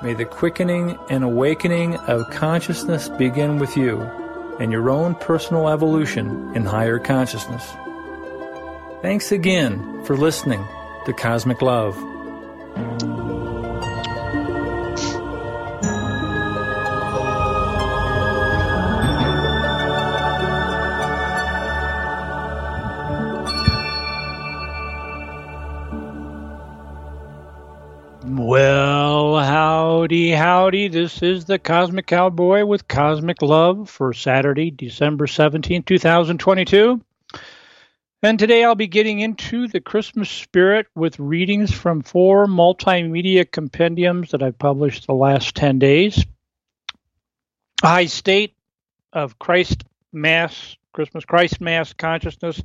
May the quickening and awakening of consciousness begin with you and your own personal evolution in higher consciousness. Thanks again for listening to Cosmic Love. Howdy. This is the Cosmic Cowboy with Cosmic Love for Saturday, December 17, 2022. And today I'll be getting into the Christmas spirit with readings from four multimedia compendiums that I've published the last 10 days. High state of Christ Mass, Christmas Christ Mass consciousness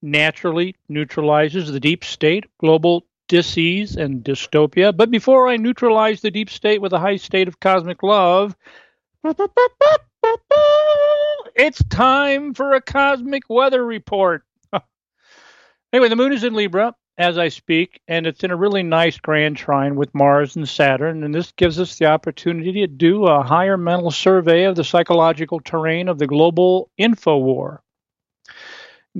naturally neutralizes the deep state, global disease and dystopia. But before I neutralize the deep state with a high state of cosmic love, it's time for a cosmic weather report. anyway, the moon is in Libra as I speak, and it's in a really nice grand trine with Mars and Saturn. And this gives us the opportunity to do a higher mental survey of the psychological terrain of the global info war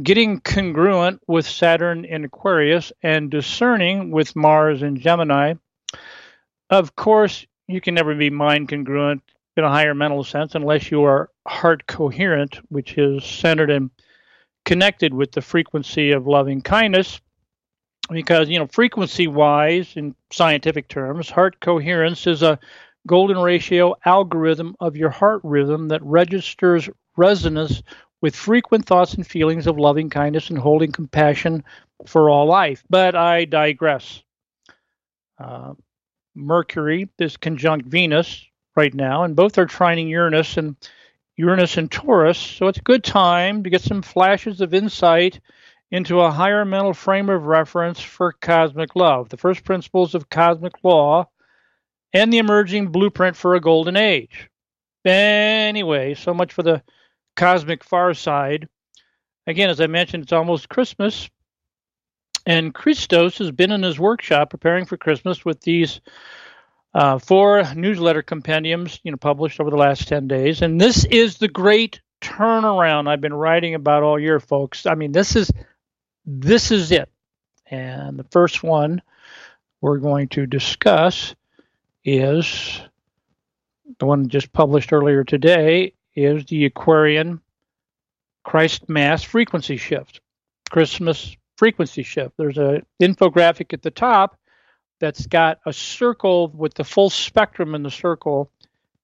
getting congruent with Saturn in Aquarius and discerning with Mars in Gemini. Of course, you can never be mind congruent in a higher mental sense unless you are heart coherent, which is centered and connected with the frequency of loving kindness. Because, you know, frequency wise, in scientific terms, heart coherence is a golden ratio algorithm of your heart rhythm that registers resonance with frequent thoughts and feelings of loving kindness and holding compassion for all life. But I digress. Uh, Mercury is conjunct Venus right now, and both are trining Uranus and Uranus and Taurus. So it's a good time to get some flashes of insight into a higher mental frame of reference for cosmic love, the first principles of cosmic law, and the emerging blueprint for a golden age. Anyway, so much for the Cosmic Far Side. Again, as I mentioned, it's almost Christmas, and Christos has been in his workshop preparing for Christmas with these uh, four newsletter compendiums, you know, published over the last ten days. And this is the great turnaround I've been writing about all year, folks. I mean, this is this is it. And the first one we're going to discuss is the one just published earlier today is the Aquarian Christ Mass frequency shift, Christmas frequency shift. There's an infographic at the top that's got a circle with the full spectrum in the circle,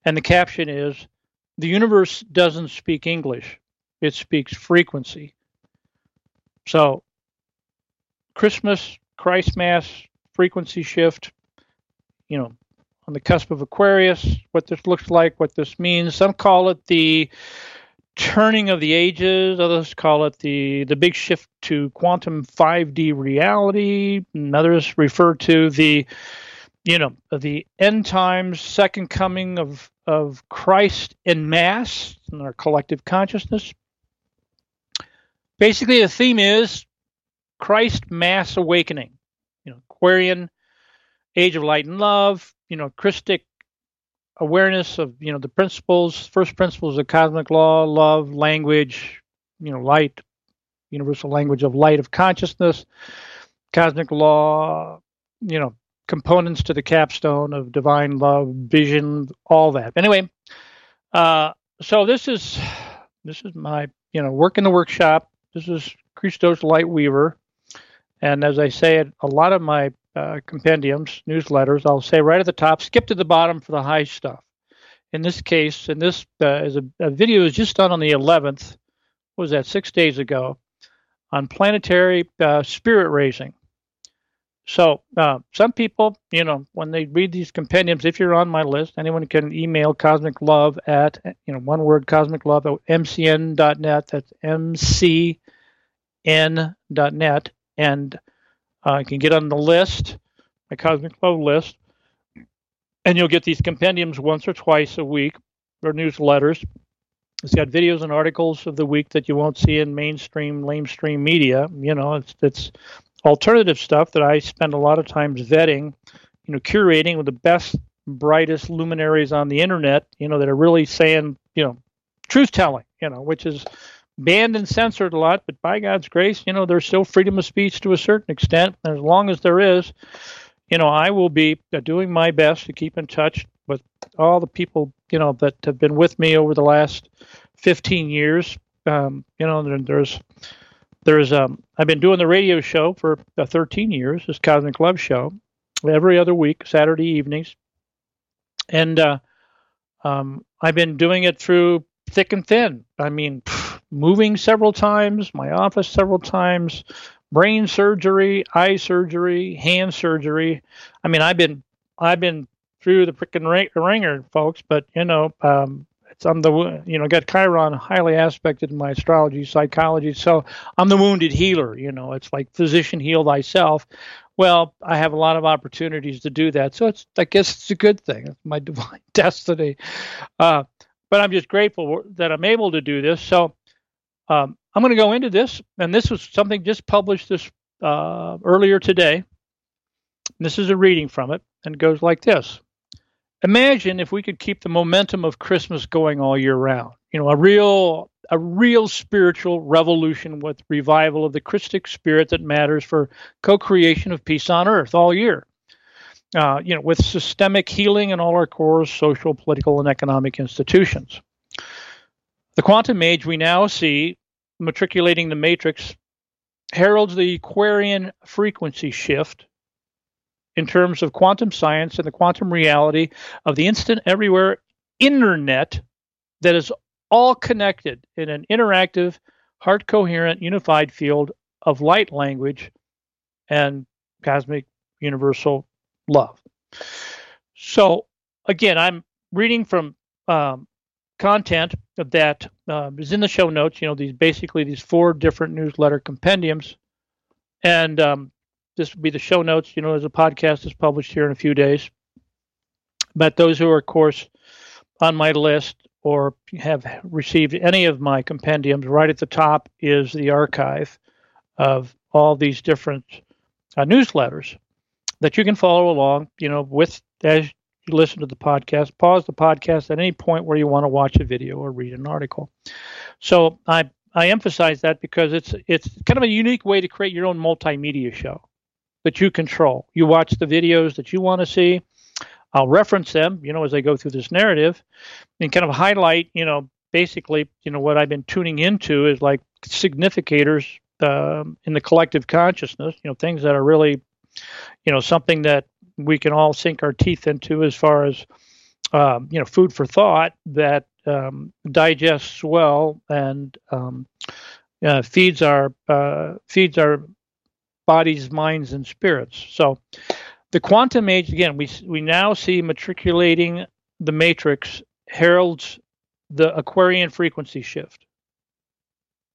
and the caption is The universe doesn't speak English, it speaks frequency. So, Christmas, Christ Mass, frequency shift, you know, on the cusp of Aquarius, what this looks like, what this means. Some call it the turning of the ages, others call it the, the big shift to quantum 5D reality, and others refer to the you know the end times second coming of of Christ in mass in our collective consciousness. Basically the theme is Christ mass awakening. You know, Aquarian age of light and love, you know, Christic awareness of, you know, the principles, first principles of cosmic law, love, language, you know, light, universal language of light of consciousness, cosmic law, you know, components to the capstone of divine love, vision, all that. Anyway, uh, so this is this is my you know work in the workshop. This is Christos Light Weaver, and as I say, a lot of my uh, compendiums, newsletters, I'll say right at the top, skip to the bottom for the high stuff. In this case, and this uh, is a, a video is just done on the 11th. What was that? Six days ago, on planetary uh, spirit raising. So uh, some people, you know, when they read these compendiums, if you're on my list, anyone can email cosmic love at you know one word cosmic love at mcn.net. That's mcn.net, and uh, you can get on the list, my Cosmic Love list, and you'll get these compendiums once or twice a week or newsletters. It's got videos and articles of the week that you won't see in mainstream, lamestream media. You know, it's it's alternative stuff that I spend a lot of times vetting, you know, curating with the best brightest luminaries on the internet, you know, that are really saying, you know, truth telling, you know, which is banned and censored a lot, but by God's grace, you know, there's still freedom of speech to a certain extent. And as long as there is, you know, I will be uh, doing my best to keep in touch with all the people, you know, that have been with me over the last 15 years. Um, you know, there's, there's, um, I've been doing the radio show for uh, 13 years, this Cosmic Love Show, every other week, Saturday evenings. And, uh, um, I've been doing it through thick and thin. I mean, pff, moving several times, my office several times, brain surgery, eye surgery, hand surgery. I mean, I've been I've been through the freaking ringer, folks. But you know, um, it's I'm the you know got Chiron highly aspected in my astrology, psychology. So I'm the wounded healer. You know, it's like physician heal thyself. Well, I have a lot of opportunities to do that, so it's I guess it's a good thing. It's my divine destiny. Uh, but I'm just grateful that I'm able to do this. So um, I'm going to go into this, and this was something just published this uh, earlier today. This is a reading from it, and it goes like this: Imagine if we could keep the momentum of Christmas going all year round. You know, a real a real spiritual revolution with revival of the Christic spirit that matters for co-creation of peace on earth all year. Uh, you know, with systemic healing in all our core social, political, and economic institutions. The quantum age we now see matriculating the matrix heralds the Aquarian frequency shift in terms of quantum science and the quantum reality of the instant everywhere internet that is all connected in an interactive, heart coherent, unified field of light language and cosmic universal love. So, again, I'm reading from um, content that uh, is in the show notes. You know, these basically these four different newsletter compendiums, and um, this will be the show notes. You know, as a podcast is published here in a few days. But those who are, of course, on my list or have received any of my compendiums, right at the top is the archive of all these different uh, newsletters that you can follow along. You know, with as listen to the podcast, pause the podcast at any point where you want to watch a video or read an article. So I I emphasize that because it's it's kind of a unique way to create your own multimedia show that you control. You watch the videos that you want to see. I'll reference them, you know, as I go through this narrative, and kind of highlight, you know, basically, you know, what I've been tuning into is like significators uh, in the collective consciousness, you know, things that are really, you know, something that we can all sink our teeth into as far as um, you know food for thought that um, digests well and um, uh, feeds our uh, feeds our bodies, minds, and spirits. So the quantum age again, we we now see matriculating the matrix heralds the Aquarian frequency shift.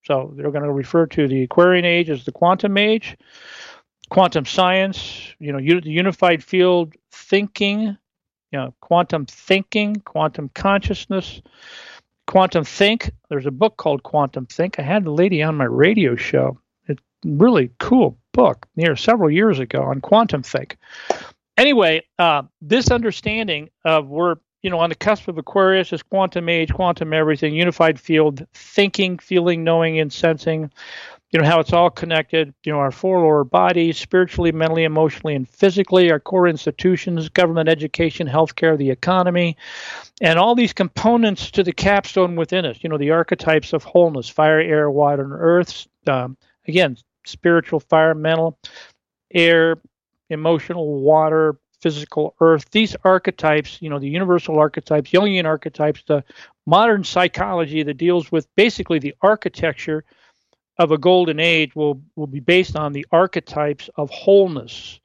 So they're going to refer to the Aquarian age as the quantum age quantum science, you know, the unified field thinking, you know, quantum thinking, quantum consciousness, quantum think. There's a book called Quantum Think. I had the lady on my radio show. It's really cool book near several years ago on quantum think. Anyway, uh, this understanding of we're you know on the cusp of Aquarius is quantum age, quantum everything, unified field thinking, feeling, knowing, and sensing you know how it's all connected you know our four lower bodies spiritually mentally emotionally and physically our core institutions government education healthcare the economy and all these components to the capstone within us you know the archetypes of wholeness fire air water and earth um, again spiritual fire mental air emotional water physical earth. These archetypes you know the universal archetypes jungian archetypes the modern psychology that deals with basically the architecture of a golden age will, will be based on the archetypes of wholeness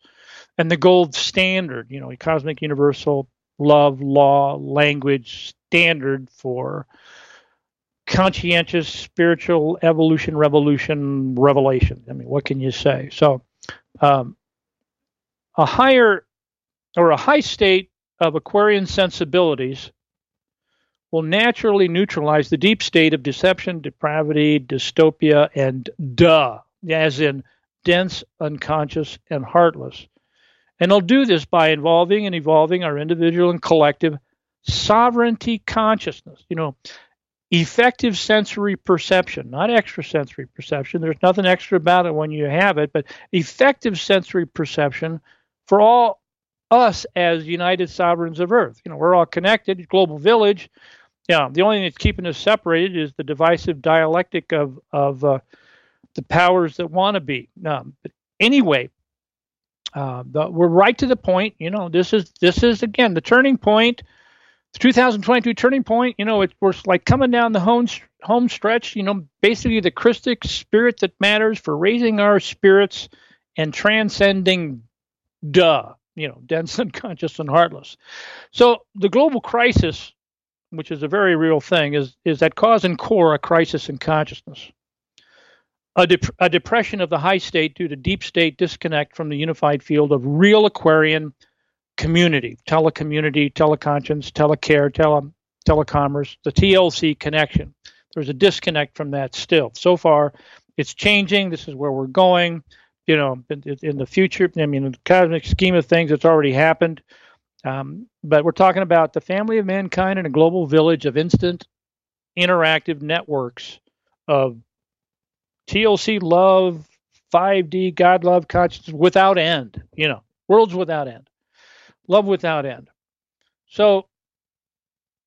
and the gold standard, you know, a cosmic universal love, law, language standard for conscientious spiritual evolution, revolution, revelation. I mean, what can you say? So, um, a higher or a high state of Aquarian sensibilities will naturally neutralize the deep state of deception, depravity, dystopia, and duh, as in dense, unconscious, and heartless. And they'll do this by involving and evolving our individual and collective sovereignty consciousness. You know, effective sensory perception, not extrasensory perception. There's nothing extra about it when you have it, but effective sensory perception for all us as united sovereigns of Earth. You know, we're all connected, global village. Yeah, the only thing that's keeping us separated is the divisive dialectic of of uh, the powers that want to be. Um, but anyway, uh, the, we're right to the point. You know, this is this is again the turning point the 2022 turning point, you know, it, we're like coming down the home, home stretch, you know, basically the Christic spirit that matters for raising our spirits and transcending duh, you know, dense, unconscious, and heartless. So the global crisis, which is a very real thing, is, is that cause and core a crisis in consciousness. A, a depression of the high state due to deep state disconnect from the unified field of real Aquarian community, telecommunity, teleconscience, telecare, tele, telecommerce, the TLC connection. There's a disconnect from that still. So far, it's changing. This is where we're going. You know, in, in the future, I mean, in the cosmic scheme of things, it's already happened. Um, but we're talking about the family of mankind in a global village of instant interactive networks of TLC love, 5D God love consciousness without end, you know, worlds without end love without end. So,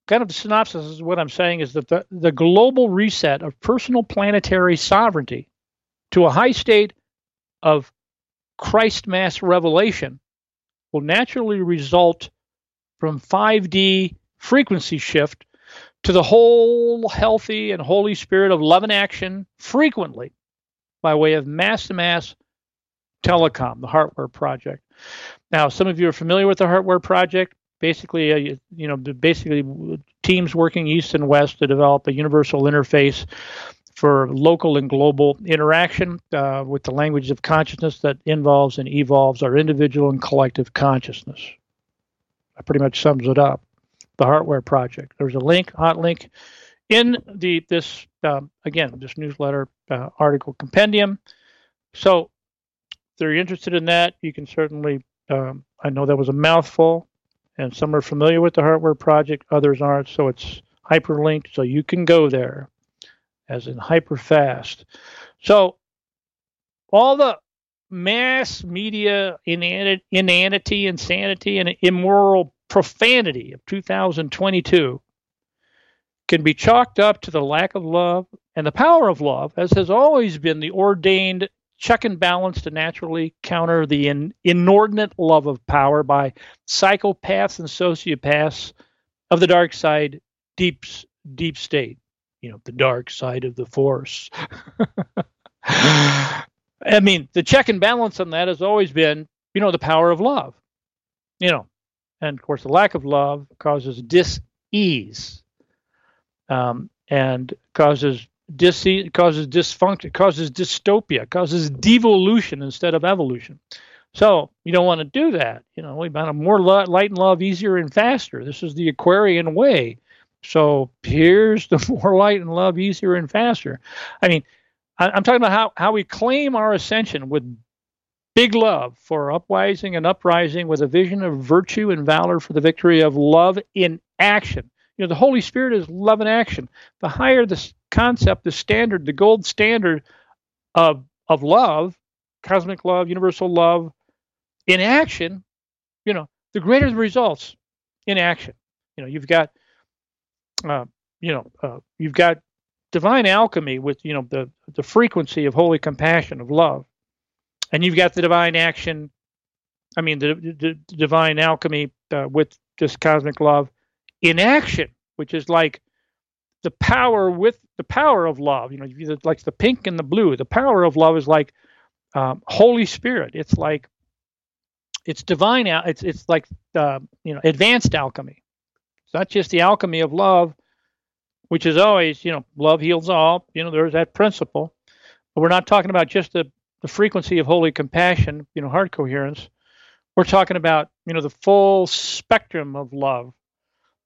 kind of the synopsis is what I'm saying is that the, the global reset of personal planetary sovereignty to a high state of Christ mass revelation will naturally result from 5D frequency shift to the whole healthy and Holy Spirit of love and action frequently by way of mass to mass telecom, the Heartware project. Now, some of you are familiar with the Heartware project. Basically, uh, you know, basically teams working east and west to develop a universal interface for local and global interaction uh, with the language of consciousness that involves and evolves our individual and collective consciousness. That pretty much sums it up. The Heartware project. There's a link, hot link, in the this um, again this newsletter uh, article compendium. So they're interested in that, you can certainly. Um, I know that was a mouthful, and some are familiar with the Heartware project, others aren't. So it's hyperlinked, so you can go there, as in hyper fast. So all the mass media inanity, insanity, and immoral profanity of 2022 can be chalked up to the lack of love and the power of love, as has always been the ordained check and balance to naturally counter the in, inordinate love of power by psychopaths and sociopaths of the dark side, deep deep state. You know, the dark side of the force. I mean, the check and balance on that has always been, you know, the power of love. You know, and of course, the lack of love causes dis-ease um, and causes dis- causes dysfunction, causes dystopia, causes devolution instead of evolution. So you don't want to do that. You know, we want more light and love, easier and faster. This is the Aquarian way. So here's the more light and love, easier and faster. I mean, I, am talking about how, how we claim our ascension with big love for uprising and uprising with a vision of virtue and valor for the victory of love in action. You know, the Holy Spirit is love in action. The higher the concept, the standard, the gold standard of of love, cosmic love, universal love, in action, you know, the greater the results in action. You know, you've got, uh, you know, uh, you've got divine alchemy with you know the the frequency of holy compassion of love, and you've got the divine action. I mean, the, the, the divine alchemy uh, with this cosmic love in action, which is like the power with the power of love. You know, like the pink and the blue. The power of love is like um, Holy Spirit. It's like it's divine. It's it's like uh, you know advanced alchemy. It's not just the alchemy of love, which is always you know love heals all. You know, there's that principle. But we're not talking about just the the frequency of holy compassion. You know, heart coherence. We're talking about you know the full spectrum of love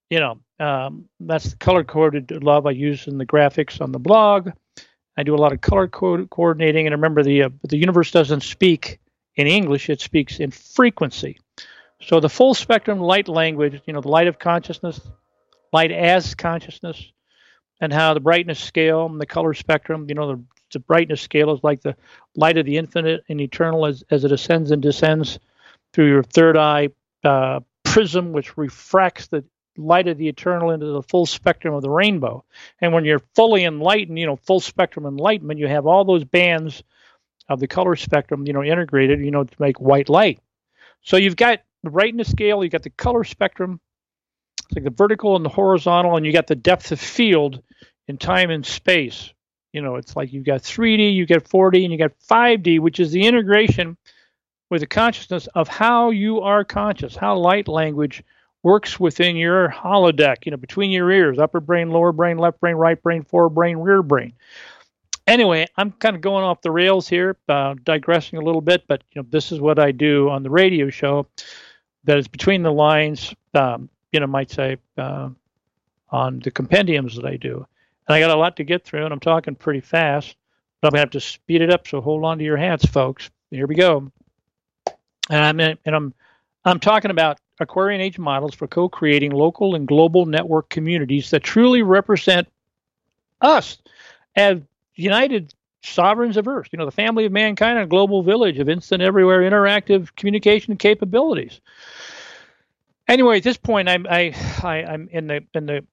you know, um, that's the color coded love I use in the graphics on the blog. I do a lot of color co- coordinating, and remember the uh, the universe doesn't speak in English, it speaks in frequency. So the full spectrum light language, you know, the light of consciousness, light as consciousness, and how the brightness scale and the color spectrum, you know, the, the brightness scale is like the light of the infinite and eternal as, as it ascends and descends through your third eye uh, prism, which refracts the light of the eternal into the full spectrum of the rainbow. And when you're fully enlightened, you know, full spectrum enlightenment, you have all those bands of the color spectrum, you know, integrated, you know, to make white light. So you've got the brightness scale, you've got the color spectrum, it's like the vertical and the horizontal, and you got the depth of field in time and space. You know, it's like you've got 3D, you get 4D, and you got 5D, which is the integration with the consciousness of how you are conscious, how light language works within your holodeck, you know, between your ears, upper brain, lower brain, left brain, right brain, forebrain, rear brain. Anyway, I'm kind of going off the rails here, uh, digressing a little bit, but you know, this is what I do on the radio show. That is between the lines, um, you know, might say uh, on the compendiums that I do. And I got a lot to get through, and I'm talking pretty fast. But I'm gonna have to speed it up, so hold on to your hats, folks. Here we go. And I'm and I'm I'm talking about Aquarian Age models for co-creating local and global network communities that truly represent us as united sovereigns of Earth. You know, the family of mankind, a global village of instant, everywhere, interactive communication capabilities. Anyway, at this point, I'm I, I am in the in the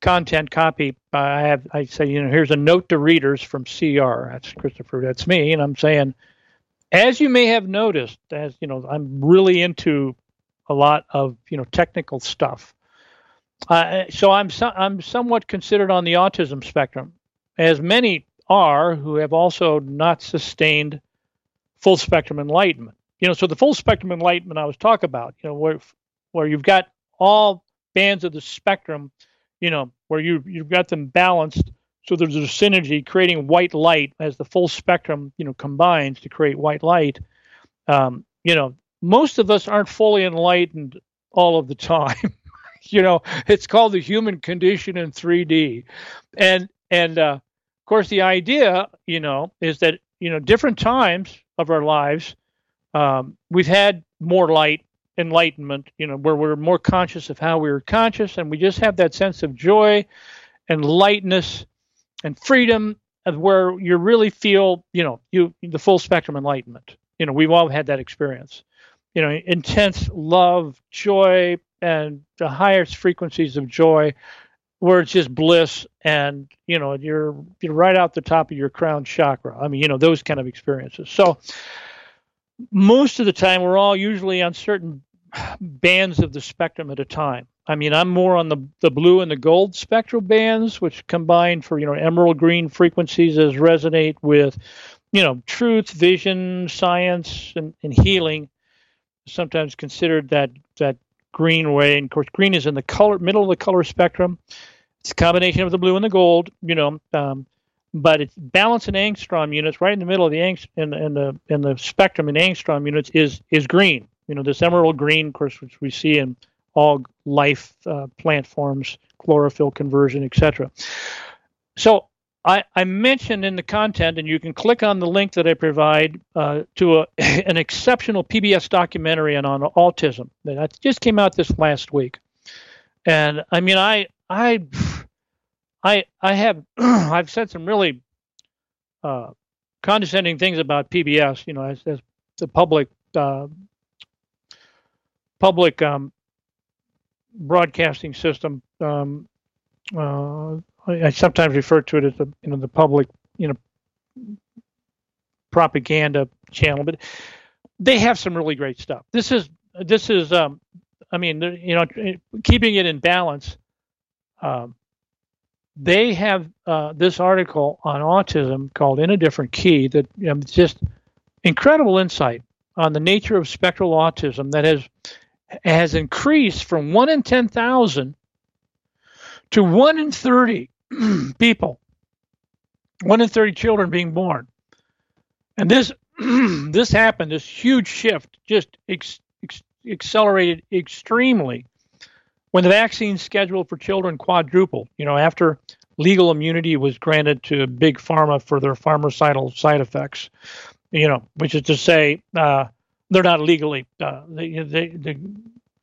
content copy. I have I say you know here's a note to readers from CR. That's Christopher. That's me, and I'm saying, as you may have noticed, as you know, I'm really into a lot of you know technical stuff. Uh, so I'm so, I'm somewhat considered on the autism spectrum, as many are who have also not sustained full spectrum enlightenment. You know, so the full spectrum enlightenment I was talking about, you know, where where you've got all bands of the spectrum, you know, where you you've got them balanced so there's a synergy creating white light as the full spectrum, you know, combines to create white light. Um, you know, most of us aren't fully enlightened all of the time. you know, it's called the human condition in 3D, and and uh, course the idea, you know, is that you know different times of our lives, um, we've had more light enlightenment, you know, where we're more conscious of how we are conscious and we just have that sense of joy and lightness and freedom of where you really feel, you know, you the full spectrum enlightenment. You know, we've all had that experience. You know, intense love, joy, and the highest frequencies of joy where it's just bliss and you know you're you're right out the top of your crown chakra i mean you know those kind of experiences so most of the time we're all usually on certain bands of the spectrum at a time. I mean, I'm more on the the blue and the gold spectral bands, which combine for you know emerald green frequencies as resonate with, you know, truth, vision, science, and, and healing. Sometimes considered that that green way, and of course, green is in the color middle of the color spectrum. It's a combination of the blue and the gold, you know, um, but it's balance in angstrom units right in the middle of the angst in, in the in the spectrum in angstrom units is is green you know, this emerald green, of course, which we see in all life uh, plant forms, chlorophyll conversion, etc. So I, I, mentioned in the content, and you can click on the link that I provide uh, to a, an exceptional PBS documentary on, on autism that just came out this last week. And I mean, I I I I have I've said some really uh, condescending things about PBS, you know, as, as the public uh, public um, broadcasting system. Um, uh, I, sometimes refer to it as the you know the public you know propaganda channel, but they have some really great stuff. This is this is um, I mean you know keeping it in balance. Um, they have uh, this article on autism called "In a Different Key" that you know, just incredible insight on the nature of spectral autism that has has increased from 1 in 10,000 to 1 in 30 people, 1 in 30 children being born. And this this happened, this huge shift just ex, ex, accelerated extremely when the vaccine schedule for children quadrupled. You know, after legal immunity was granted to big pharma for their pharmaceutical side effects. you know, which is to say, uh, they're not legally uh, the, the, the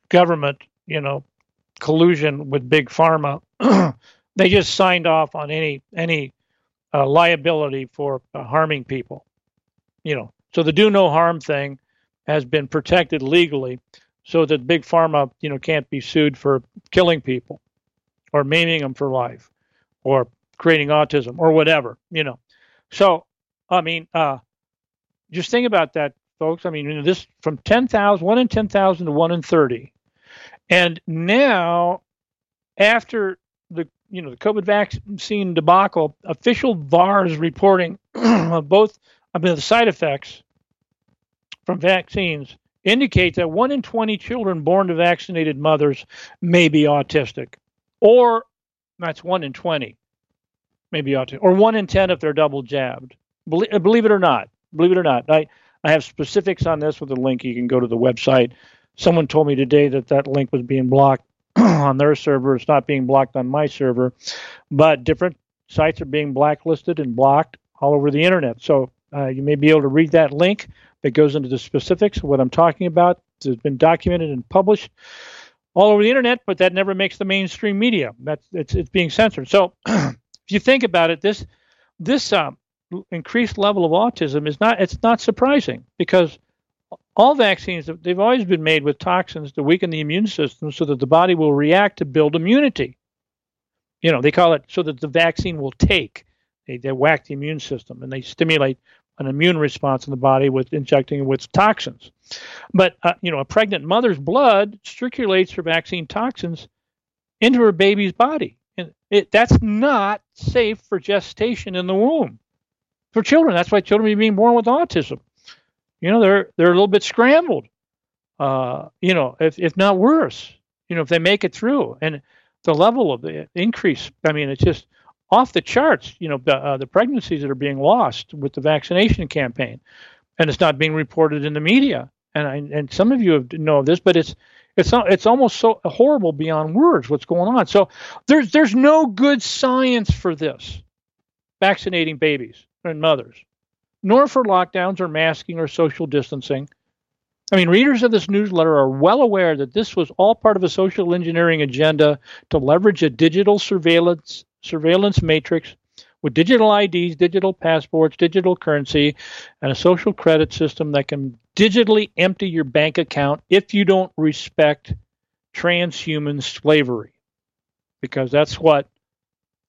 government, you know, collusion with big pharma. they just signed off on any any uh, liability for uh, harming people. You know, so the do no harm thing has been protected legally, so that big pharma, you know, can't be sued for killing people, or maiming them for life, or creating autism, or whatever. You know, so I mean, uh, just think about that, folks. I mean, you know, this from 10,000, 1 in 10,000 to 1 in 30. And now, after the you know the COVID vaccine debacle, official VAERS reporting of both mean, the side effects from vaccines indicate that one in 20 children born to vaccinated mothers may be autistic, or that's one in 20 may be autistic, or one in 10 if they're double jabbed. Believe, uh, believe it or not, believe it or not, I I have specifics on this with a link. You can go to the website. Someone told me today that that link was being blocked on their server. It's not being blocked on my server, but different sites are being blacklisted and blocked all over the internet. So uh, you may be able to read that link that goes into the specifics of what I'm talking about. It's been documented and published all over the internet, but that never makes the mainstream media. That's it's it's being censored. So if you think about it, this this uh, increased level of autism is not it's not surprising because all vaccines they've always been made with toxins to weaken the immune system so that the body will react to build immunity. You know, they call it so that the vaccine will take. They, they whack the immune system and they stimulate an immune response in the body with injecting with toxins. But uh, you know, a pregnant mother's blood circulates her vaccine toxins into her baby's body, and it, that's not safe for gestation in the womb for children. That's why children are being born with autism. You know, they're they're a little bit scrambled. Uh, you know, if if not worse. You know, if they make it through, and the level of the increase. I mean, it's just off the charts. You know, the, uh, the pregnancies that are being lost with the vaccination campaign, and it's not being reported in the media. And I, and some of you have know this, but it's it's it's almost so horrible beyond words what's going on. So there's there's no good science for this, vaccinating babies and mothers, nor for lockdowns or masking or social distancing. I mean, readers of this newsletter are well aware that this was all part of a social engineering agenda to leverage a digital surveillance surveillance matrix with digital IDs, digital passports, digital currency, and a social credit system that can digitally empty your bank account if you don't respect transhuman slavery. Because that's what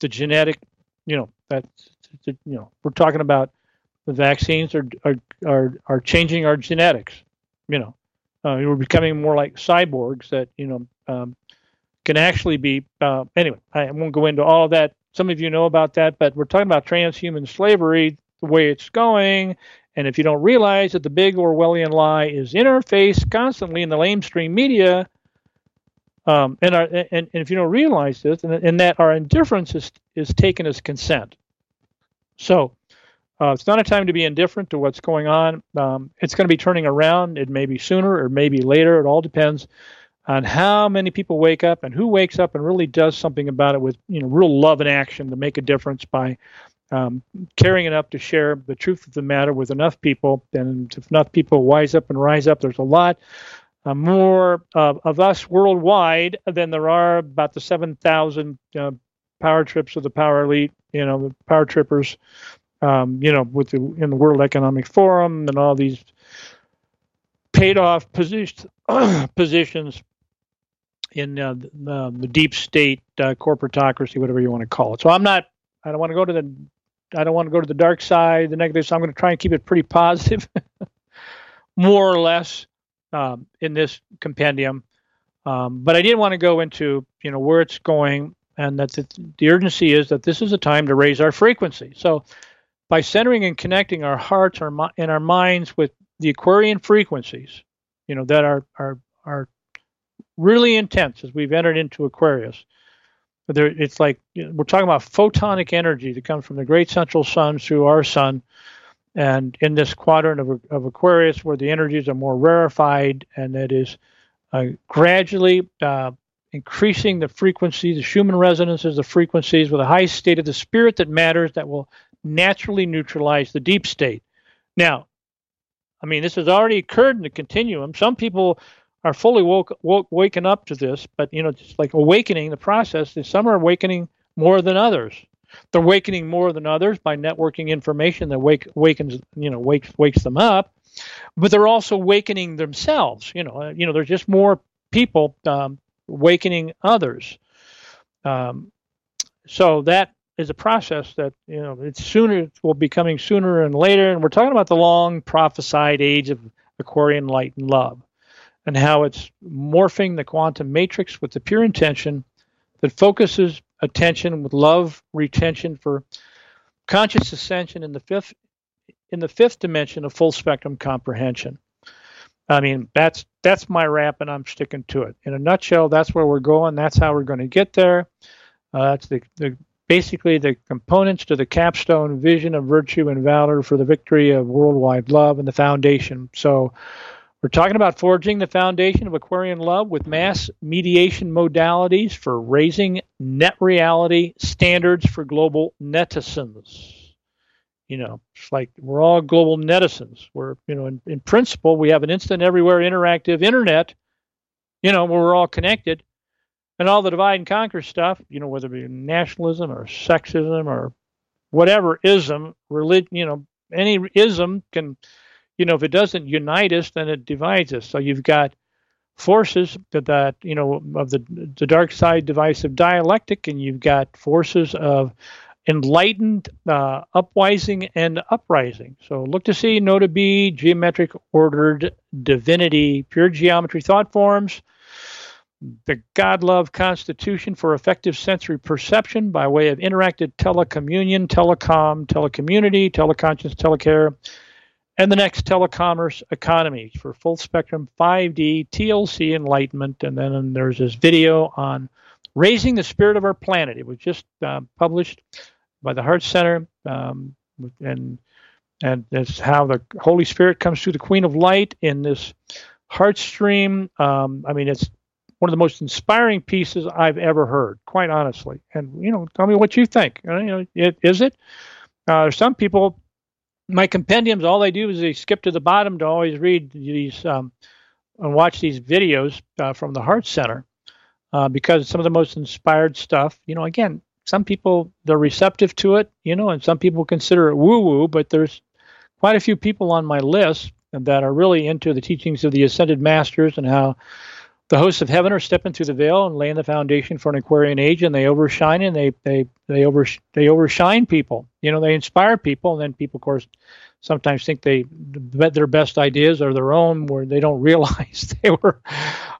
the genetic, you know, that's, you know, we're talking about the vaccines are, are, are, are changing our genetics, you know. Uh, we're becoming more like cyborgs that, you know, um, can actually be. Uh, anyway, I won't go into all of that. Some of you know about that, but we're talking about transhuman slavery, the way it's going. And if you don't realize that the big Orwellian lie is interfaced constantly in the lamestream media, um, and, our, and, and, if you don't realize this, and, and, that our indifference is, is taken as consent. So uh, it's not a time to be indifferent to what's going on. Um, it's going to be turning around. It may be sooner or maybe later. It all depends on how many people wake up and who wakes up and really does something about it with you know real love and action to make a difference by um, caring enough to share the truth of the matter with enough people. And if enough people wise up and rise up, there's a lot uh, more uh, of us worldwide than there are about the 7,000 uh, power trips of the power elite, you know, the power trippers, um, you know, with the in the World Economic Forum and all these paid off positions positions in uh, the, the, deep state uh, corporatocracy, whatever you want to call it. So I'm not. I don't want to go to the. I don't want to go to the dark side, the negative. So I'm going to try and keep it pretty positive, more or less, um, in this compendium. Um, but I did want to go into you know where it's going, and that the, the urgency is that this is a time to raise our frequency. So by centering and connecting our hearts our, and our minds with the Aquarian frequencies, you know that are are are really intense as we've entered into Aquarius. There, it's like we're talking about photonic energy that comes from the great central sun through our sun, and in this quadrant of, of Aquarius, where the energies are more rarefied, and that is uh, gradually uh, increasing the frequency, the Schumann resonances, the frequencies with a high state of the spirit that matters that will naturally neutralize the deep state. Now, I mean, this has already occurred in the continuum. Some people are fully woke, woke waken up to this, but you know, just like awakening the process. Some are awakening more than others. They're awakening more than others by networking information that wake wakens you know wakes wakes them up, but they're also awakening themselves. You know, you know, there's just more people um, awakening others. Um, so that is a process that you know it's sooner it will be coming sooner and later, and we're talking about the long prophesied age of Aquarian light and love, and how it's morphing the quantum matrix with the pure intention that focuses attention with love retention for conscious ascension in the fifth in the fifth dimension of full spectrum comprehension. I mean, that's that's my wrap and I'm sticking to it. In a nutshell, that's where we're going. That's how we're going to get there. Uh, that's the, the basically the components to the capstone vision of virtue and valor for the victory of worldwide love and the foundation. So, we're talking about forging the foundation of Aquarian love with mass mediation modalities for raising net reality standards for global netizens. You know, it's like we're all global netizens. We're, you know, in, in principle, we have an instant, everywhere, interactive internet, you know, where we're all connected. And all the divide and conquer stuff, you know, whether it be nationalism or sexism or whatever ism, religion, you know, any ism can you know, if it doesn't unite us, then it divides us. So you've got forces that, that you know of the the dark side divisive dialectic, and you've got forces of enlightened uh, uprising and uprising. So look to see, know to be, geometric ordered divinity, pure geometry thought forms, the God love constitution for effective sensory perception by way of interactive telecommunion, telecom, telecommunity, teleconscious, telecare and the next telecommerce economy for full spectrum 5D TLC enlightenment. And then there's this video on raising the spirit of our planet. It was just uh, published by the Heart Center, um, and and it's how the Holy Spirit comes through the Queen of Light in this heart stream. Um, I mean, it's one of the most inspiring pieces I've ever heard, quite honestly. And you know, tell me what you think. Uh, you know, it, is it? Uh, some people my compendiums, all they do is they skip to the bottom to always read these um, and watch these videos uh, from the Heart Center uh, because some of the most inspired stuff, you know, again, some people they're receptive to it, you know, and some people consider it woo woo, but there's quite a few people on my list that are really into the teachings of the ascended masters and how the hosts of heaven are stepping through the veil and laying the foundation for an Aquarian age, and they overshine and they they they over they overshine people. You know, they inspire people, and then people, of course, sometimes think they their best ideas are their own, where they don't realize they were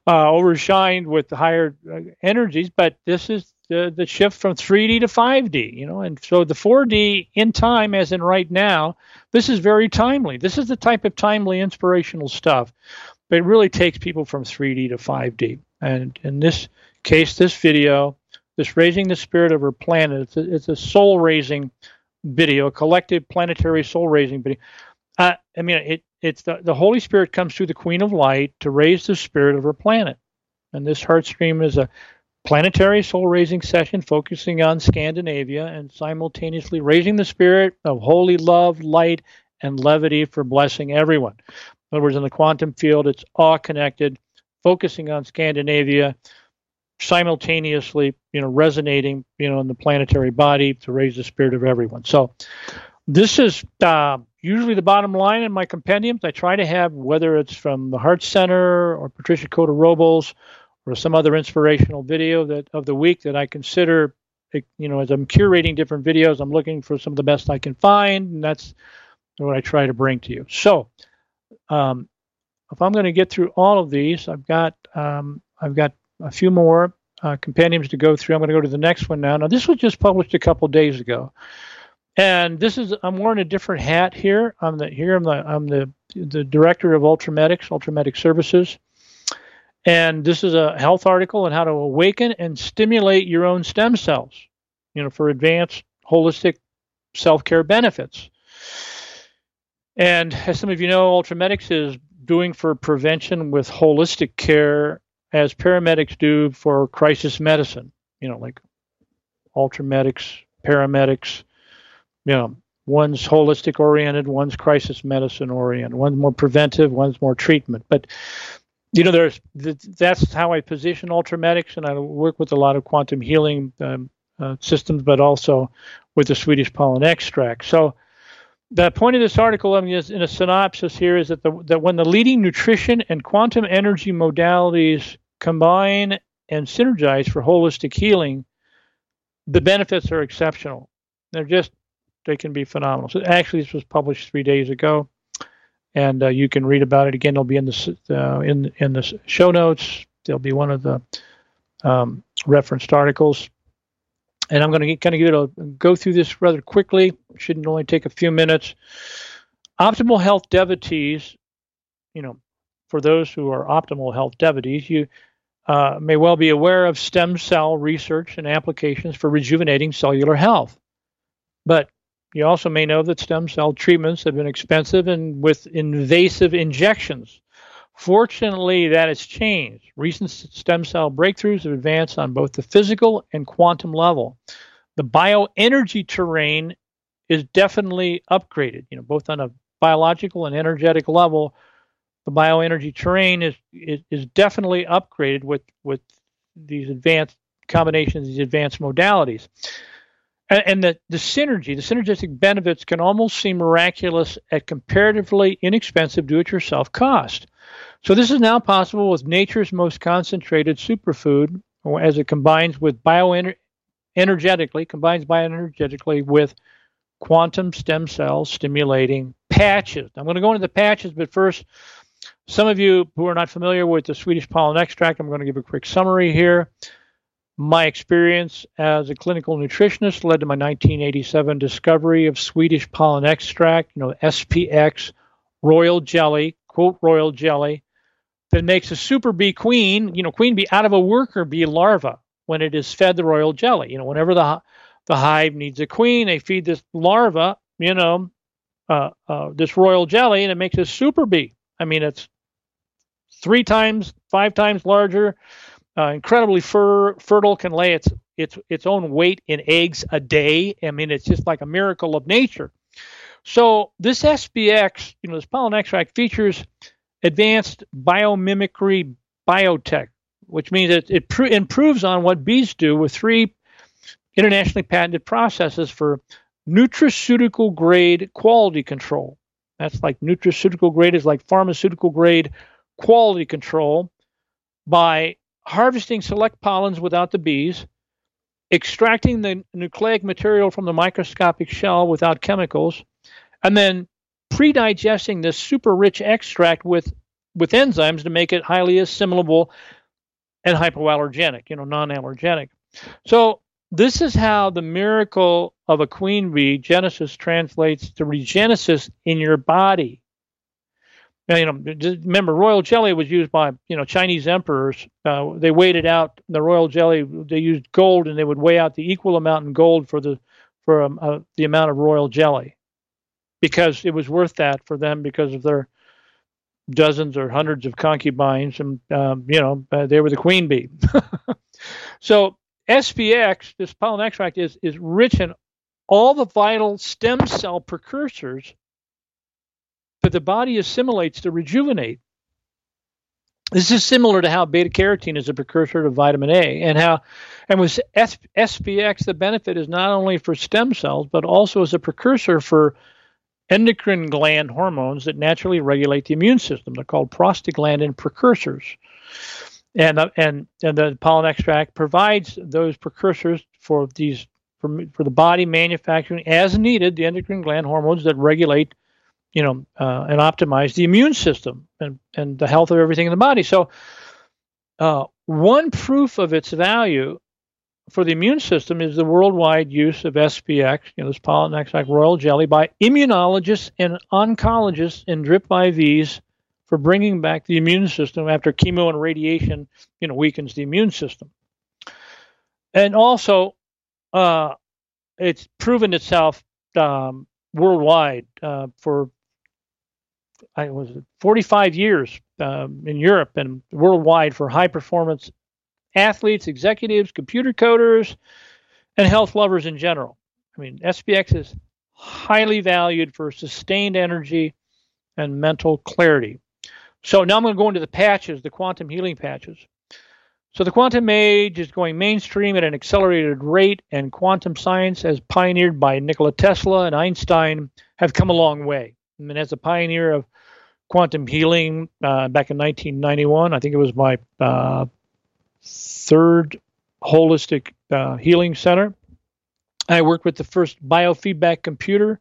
uh, overshined with higher uh, energies. But this is the the shift from 3D to 5D. You know, and so the 4D in time, as in right now, this is very timely. This is the type of timely inspirational stuff but it really takes people from 3D to 5D. And in this case, this video, this raising the spirit of our planet, it's a, it's a soul raising video, a collective planetary soul raising video. Uh, I mean, it, it's the, the Holy Spirit comes through the Queen of Light to raise the spirit of our planet. And this heart stream is a planetary soul raising session focusing on Scandinavia and simultaneously raising the spirit of holy love, light, and levity for blessing everyone. In other words, in the quantum field, it's all connected, focusing on Scandinavia, simultaneously, you know, resonating, you know, in the planetary body to raise the spirit of everyone. So, this is uh, usually the bottom line in my compendiums. I try to have whether it's from the Heart Center or Patricia Cota Robles or some other inspirational video that of the week that I consider, you know, as I'm curating different videos, I'm looking for some of the best I can find, and that's what I try to bring to you. So um, if I'm going to get through all of these, I've got um, I've got a few more uh, compendiums to go through. I'm going to go to the next one now. Now this was just published a couple days ago, and this is I'm wearing a different hat here. I'm the here I'm the I'm the the director of Ultramedics, Ultramedic Services, and this is a health article on how to awaken and stimulate your own stem cells, you know, for advanced holistic self-care benefits. And as some of you know, Ultramedics is doing for prevention with holistic care as paramedics do for crisis medicine. You know, like Ultramedics, paramedics, you know, One's holistic oriented, one's crisis medicine oriented, one's more preventive, one's more treatment. But you know, there's that's how I position Ultramedics, and I work with a lot of quantum healing um, uh, systems, but also with the Swedish pollen extract. So the point of this article, I mean, is in a synopsis here, is that the, that when the leading nutrition and quantum energy modalities combine and synergize for holistic healing, the benefits are exceptional. They're just they can be phenomenal. So actually, this was published three days ago, and uh, you can read about it again. It'll be in the uh, in in the show notes. There'll be one of the um, referenced articles and I'm going to kind of give it a go through this rather quickly. Shouldn't only take a few minutes. Optimal health devotees, you know, for those who are optimal health devotees, you uh, may well be aware of stem cell research and applications for rejuvenating cellular health. But you also may know that stem cell treatments have been expensive and with invasive injections. Fortunately, that has changed. Recent stem cell breakthroughs have advanced on both the physical and quantum level. The bioenergy terrain is definitely upgraded, you know, both on a biological and energetic level. The bioenergy terrain is, is, is definitely upgraded with, with these advanced combinations, these advanced modalities. And, and the, the synergy, the synergistic benefits can almost seem miraculous at comparatively inexpensive do it yourself cost. So this is now possible with nature's most concentrated superfood, as it combines with bioenergetically, combines bioenergetically with quantum stem cell stimulating patches. I'm going to go into the patches, but first, some of you who are not familiar with the Swedish pollen extract, I'm going to give a quick summary here. My experience as a clinical nutritionist led to my 1987 discovery of Swedish pollen extract, you know, SPX, royal jelly, quote, royal jelly, that makes a super bee queen, you know, queen bee out of a worker bee larva when it is fed the royal jelly. You know, whenever the the hive needs a queen, they feed this larva, you know, uh, uh, this royal jelly, and it makes a super bee. I mean, it's three times, five times larger, uh, incredibly fer- fertile, can lay its its its own weight in eggs a day. I mean, it's just like a miracle of nature. So this SPX, you know, this pollen extract features advanced biomimicry biotech, which means it, it pr- improves on what bees do with three internationally patented processes for nutraceutical grade quality control. That's like nutraceutical grade is like pharmaceutical grade quality control by harvesting select pollens without the bees, extracting the nucleic material from the microscopic shell without chemicals, and then pre-digesting this super rich extract with with enzymes to make it highly assimilable and hypoallergenic, you know, non-allergenic. So this is how the miracle of a queen bee genesis translates to regenesis in your body. Now, you know, remember, royal jelly was used by you know Chinese emperors. Uh, they weighed it out. The royal jelly they used gold, and they would weigh out the equal amount in gold for the for um, uh, the amount of royal jelly because it was worth that for them because of their dozens or hundreds of concubines, and um, you know uh, they were the queen bee. so SPX, this pollen extract, is is rich in all the vital stem cell precursors that the body assimilates to rejuvenate. This is similar to how beta carotene is a precursor to vitamin A, and how, and with SPX, the benefit is not only for stem cells but also as a precursor for endocrine gland hormones that naturally regulate the immune system. They're called prostaglandin precursors. And, uh, and, and the pollen extract provides those precursors for these for, for the body manufacturing as needed the endocrine gland hormones that regulate you know uh, and optimize the immune system and, and the health of everything in the body so uh, one proof of its value for the immune system is the worldwide use of SPX, you know, this pollen extract royal jelly, by immunologists and oncologists in drip IVs for bringing back the immune system after chemo and radiation, you know, weakens the immune system. And also, uh, it's proven itself um, worldwide uh, for I was 45 years um, in Europe and worldwide for high performance athletes, executives, computer coders, and health lovers in general. I mean, SPX is highly valued for sustained energy and mental clarity. So now I'm going to go into the patches, the quantum healing patches. So the quantum age is going mainstream at an accelerated rate, and quantum science, as pioneered by Nikola Tesla and Einstein, have come a long way. I mean, as a pioneer of quantum healing uh, back in 1991, I think it was my uh, third holistic uh, healing center. I worked with the first biofeedback computer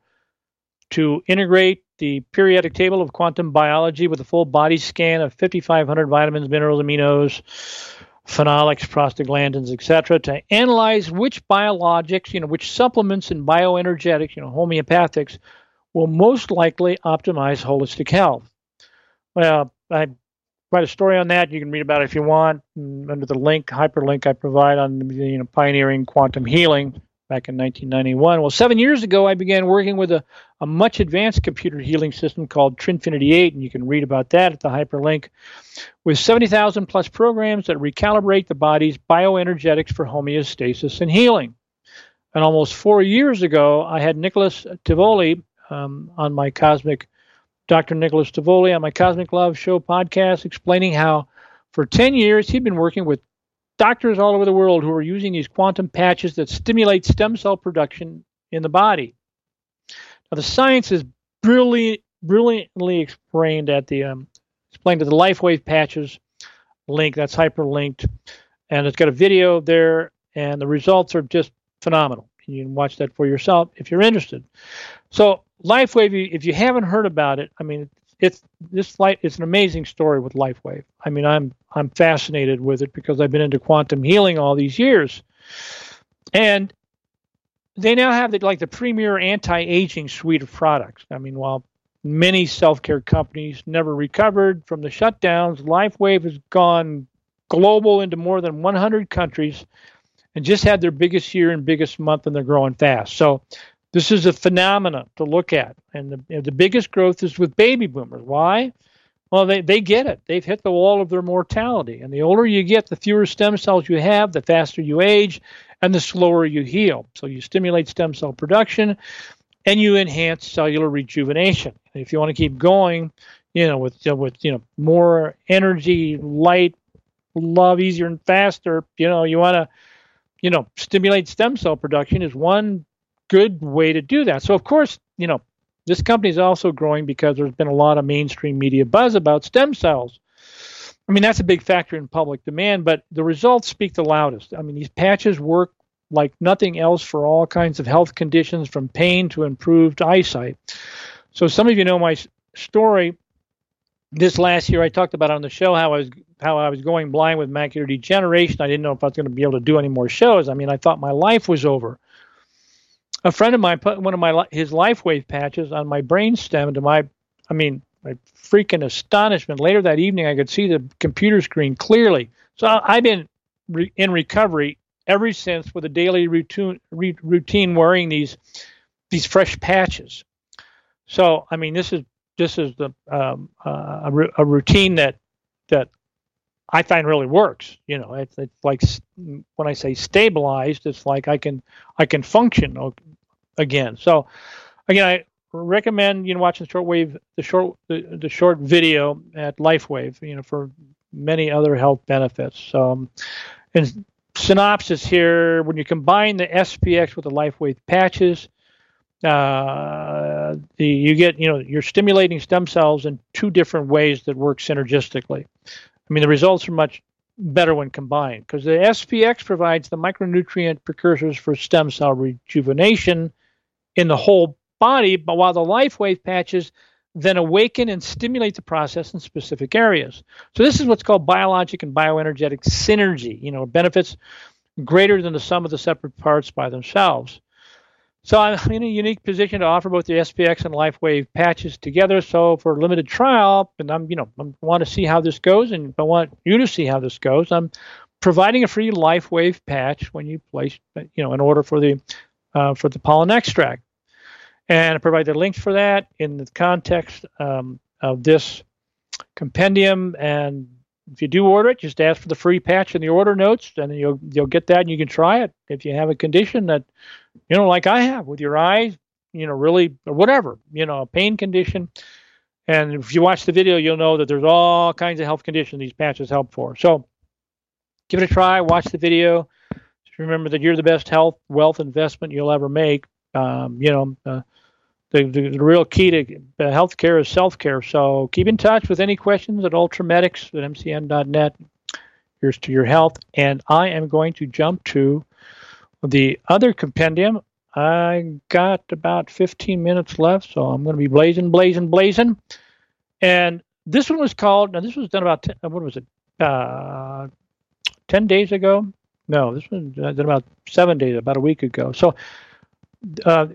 to integrate the periodic table of quantum biology with a full body scan of 5,500 vitamins, minerals, aminos, phenolics, prostaglandins, etc., to analyze which biologics, you know, which supplements and bioenergetics, you know, homeopathics, will most likely optimize holistic health. Well, I write a story on that. You can read about it if you want under the link, hyperlink I provide on you know, pioneering quantum healing back in 1991. Well, seven years ago, I began working with a, a much advanced computer healing system called Trinfinity 8, and you can read about that at the hyperlink, with 70,000 plus programs that recalibrate the body's bioenergetics for homeostasis and healing. And almost four years ago, I had Nicholas Tivoli um, on my Cosmic, Dr. Nicholas Tivoli on my Cosmic Love Show podcast, explaining how for 10 years he'd been working with doctors all over the world who are using these quantum patches that stimulate stem cell production in the body. Now, the science is brilliant, brilliantly explained at the um, explained at the LifeWave patches link. That's hyperlinked, and it's got a video there, and the results are just phenomenal. You can watch that for yourself if you're interested. So, LifeWave, if you haven't heard about it, I mean, it's this light it's an amazing story with LifeWave. I mean, I'm I'm fascinated with it because I've been into quantum healing all these years, and they now have the, like the premier anti-aging suite of products. I mean, while many self-care companies never recovered from the shutdowns, LifeWave has gone global into more than 100 countries and just had their biggest year and biggest month, and they're growing fast. So this is a phenomenon to look at. And the, you know, the biggest growth is with baby boomers. Why? Well, they, they get it. They've hit the wall of their mortality. And the older you get, the fewer stem cells you have, the faster you age, and the slower you heal. So you stimulate stem cell production and you enhance cellular rejuvenation. And if you want to keep going, you know, with uh, with you know more energy, light, love, easier and faster, you know, you want to, you know, stimulate stem cell production is one good way to do that. So, of course, you know, this company is also growing because there's been a lot of mainstream media buzz about stem cells. I mean, that's a big factor in public demand, but the results speak the loudest. I mean, these patches work like nothing else for all kinds of health conditions from pain to improved eyesight. So, some of you know my story. This last year, I talked about on the show how I was how I was going blind with macular degeneration. I didn't know if I was going to be able to do any more shows. I mean, I thought my life was over a friend of mine put one of my his LifeWave patches on my brain stem. To my, I mean, my freaking astonishment. Later that evening, I could see the computer screen clearly. So I've been re- in recovery ever since with a daily routine, re- routine wearing these these fresh patches. So I mean, this is this is the um, uh, a, a routine that that I find really works. You know, it's, it's like when I say stabilized, it's like I can I can function again. So again, I recommend you know watching the shortwave the short the, the short video at LifeWave. You know, for many other health benefits. So, um, in synopsis here, when you combine the SPX with the LifeWave patches, uh, you get you know you're stimulating stem cells in two different ways that work synergistically. I mean, the results are much better when combined because the SPX provides the micronutrient precursors for stem cell rejuvenation in the whole body, but while the LifeWave patches then awaken and stimulate the process in specific areas. So this is what's called biologic and bioenergetic synergy. You know, benefits greater than the sum of the separate parts by themselves. So I'm in a unique position to offer both the SPX and LifeWave patches together. So for a limited trial, and I'm you know I want to see how this goes, and I want you to see how this goes. I'm providing a free LifeWave patch when you place you know an order for the uh, for the pollen extract, and I provide the links for that in the context um, of this compendium. And if you do order it, just ask for the free patch in the order notes, and you'll you'll get that, and you can try it if you have a condition that you know, like I have with your eyes you know, really, or whatever, you know, a pain condition. And if you watch the video, you'll know that there's all kinds of health conditions these patches help for. So give it a try, watch the video. Just remember that you're the best health, wealth investment you'll ever make. Um, you know, uh, the, the, the, real key to healthcare is self-care. So keep in touch with any questions at ultramedics at mcn.net. Here's to your health. And I am going to jump to the other compendium. I got about 15 minutes left, so I'm going to be blazing, blazing, blazing. And this one was called, now this was done about, 10, what was it, uh, 10 days ago? No, this was done about seven days, about a week ago. So uh,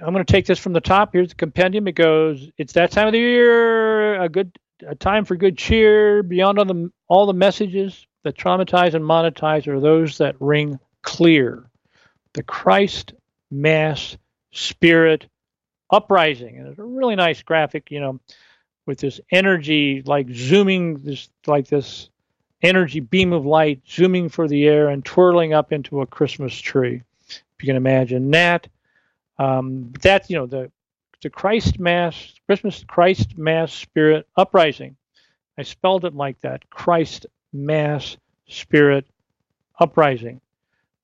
I'm going to take this from the top. Here's the compendium. It goes, it's that time of the year, a good a time for good cheer. Beyond all the all the messages that traumatize and monetize are those that ring clear. The Christ Mass Spirit Uprising, and it's a really nice graphic, you know, with this energy like zooming this like this energy beam of light zooming for the air and twirling up into a Christmas tree. If you can imagine that. Um, that you know the the Christ Mass Christmas Christ Mass Spirit Uprising. I spelled it like that: Christ Mass Spirit Uprising,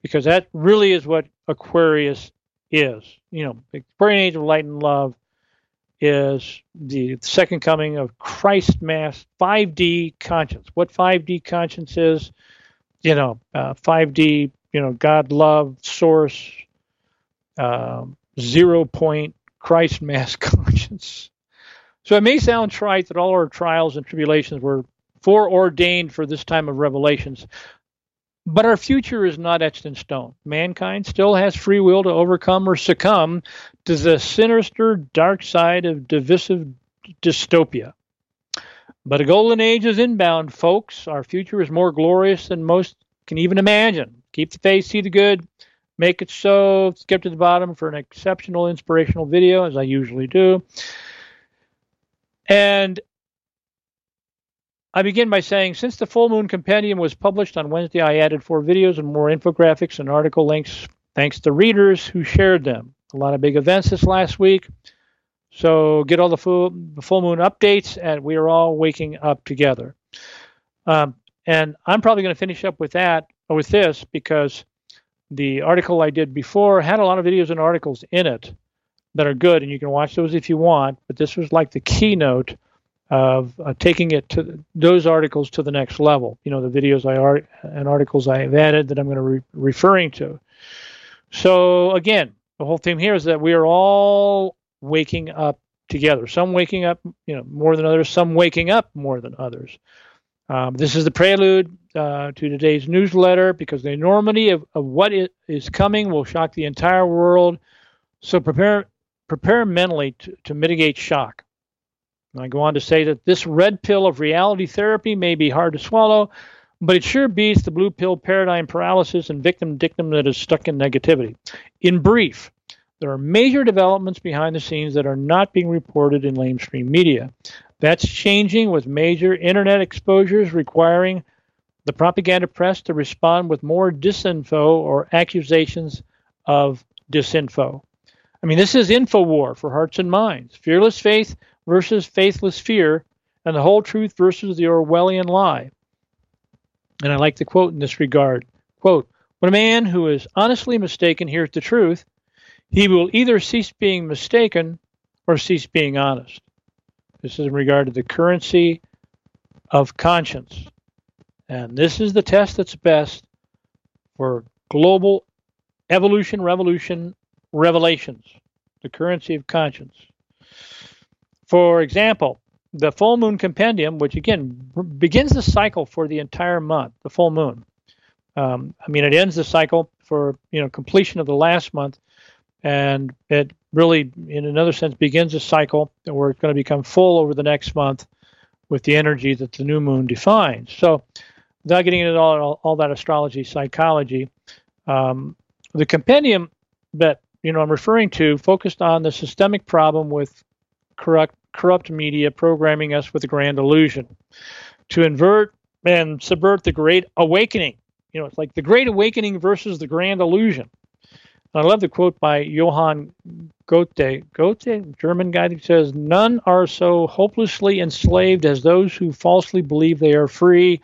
because that really is what Aquarius is. You know, the Aquarian Age of Light and Love is the second coming of Christ Mass 5D conscience. What 5D conscience is, you know, uh, 5D, you know, God, love, source, um, zero point Christ mass conscience. So it may sound trite that all our trials and tribulations were foreordained for this time of revelations, but our future is not etched in stone. Mankind still has free will to overcome or succumb to the sinister dark side of divisive dystopia. But a golden age is inbound, folks. Our future is more glorious than most can even imagine. Keep the faith, see the good, Make it so. Skip to the bottom for an exceptional inspirational video, as I usually do. And I begin by saying since the Full Moon Compendium was published on Wednesday, I added four videos and more infographics and article links thanks to readers who shared them. A lot of big events this last week. So get all the full, the full moon updates, and we are all waking up together. Um, and I'm probably going to finish up with that or with this because the article I did before had a lot of videos and articles in it that are good, and you can watch those if you want. But this was like the keynote of uh, taking it to those articles to the next level. You know, the videos I art and articles I have added that I'm going to be referring to. So again, the whole theme here is that we are all waking up together. Some waking up, you know, more than others. Some waking up more than others. Um, this is the prelude uh, to today's newsletter because the enormity of, of what is coming will shock the entire world. So prepare prepare mentally to, to mitigate shock. And I go on to say that this red pill of reality therapy may be hard to swallow, but it sure beats the blue pill paradigm paralysis and victim dictum that is stuck in negativity. In brief, there are major developments behind the scenes that are not being reported in mainstream media. That's changing with major internet exposures requiring the propaganda press to respond with more disinfo or accusations of disinfo. I mean, this is info war for hearts and minds. Fearless faith versus faithless fear, and the whole truth versus the Orwellian lie. And I like the quote in this regard. Quote, when a man who is honestly mistaken hears the truth, he will either cease being mistaken or cease being honest. This is in regard to the currency of conscience. And this is the test that's best for global evolution, revolution, revelations, the currency of conscience. For example, the full moon compendium, which again begins the cycle for the entire month, the full moon. Um, I mean, it ends the cycle for you know completion of the last month, and it really, in another sense, begins a cycle where it's going to become full over the next month with the energy that the new moon defines. So, without getting into all, all, that astrology psychology, um, the compendium that you know I'm referring to focused on the systemic problem with corrupt corrupt media programming us with a grand illusion to invert and subvert the great awakening. You know, it's like the great awakening versus the grand illusion. I love the quote by Johann Goethe, Goethe, German guy, that says, None are so hopelessly enslaved as those who falsely believe they are free.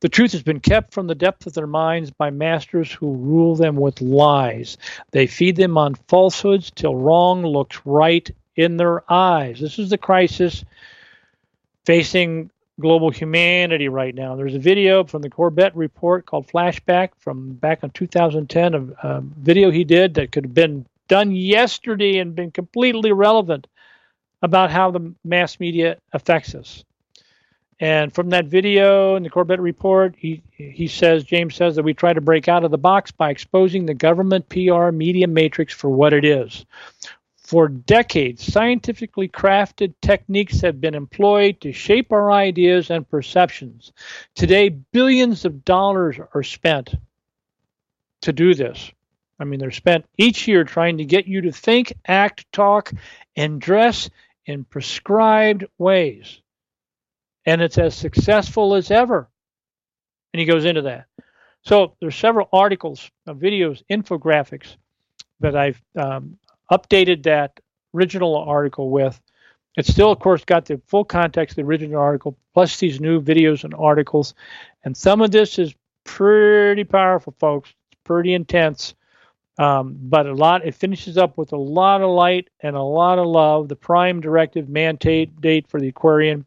The truth has been kept from the depth of their minds by masters who rule them with lies. They feed them on falsehoods till wrong looks right in their eyes. This is the crisis facing global humanity right now. There's a video from the Corbett report called Flashback from back in 2010, a, a video he did that could have been done yesterday and been completely relevant about how the mass media affects us. And from that video in the Corbett report, he he says James says that we try to break out of the box by exposing the government PR media matrix for what it is. For decades, scientifically crafted techniques have been employed to shape our ideas and perceptions. Today, billions of dollars are spent to do this. I mean, they're spent each year trying to get you to think, act, talk, and dress in prescribed ways. And it's as successful as ever. And he goes into that. So there's several articles, uh, videos, infographics that I've um, updated that original article with. It's still, of course, got the full context of the original article, plus these new videos and articles. And some of this is pretty powerful, folks. It's pretty intense. Um, but a lot, it finishes up with a lot of light and a lot of love. The prime directive mandate date for the Aquarian,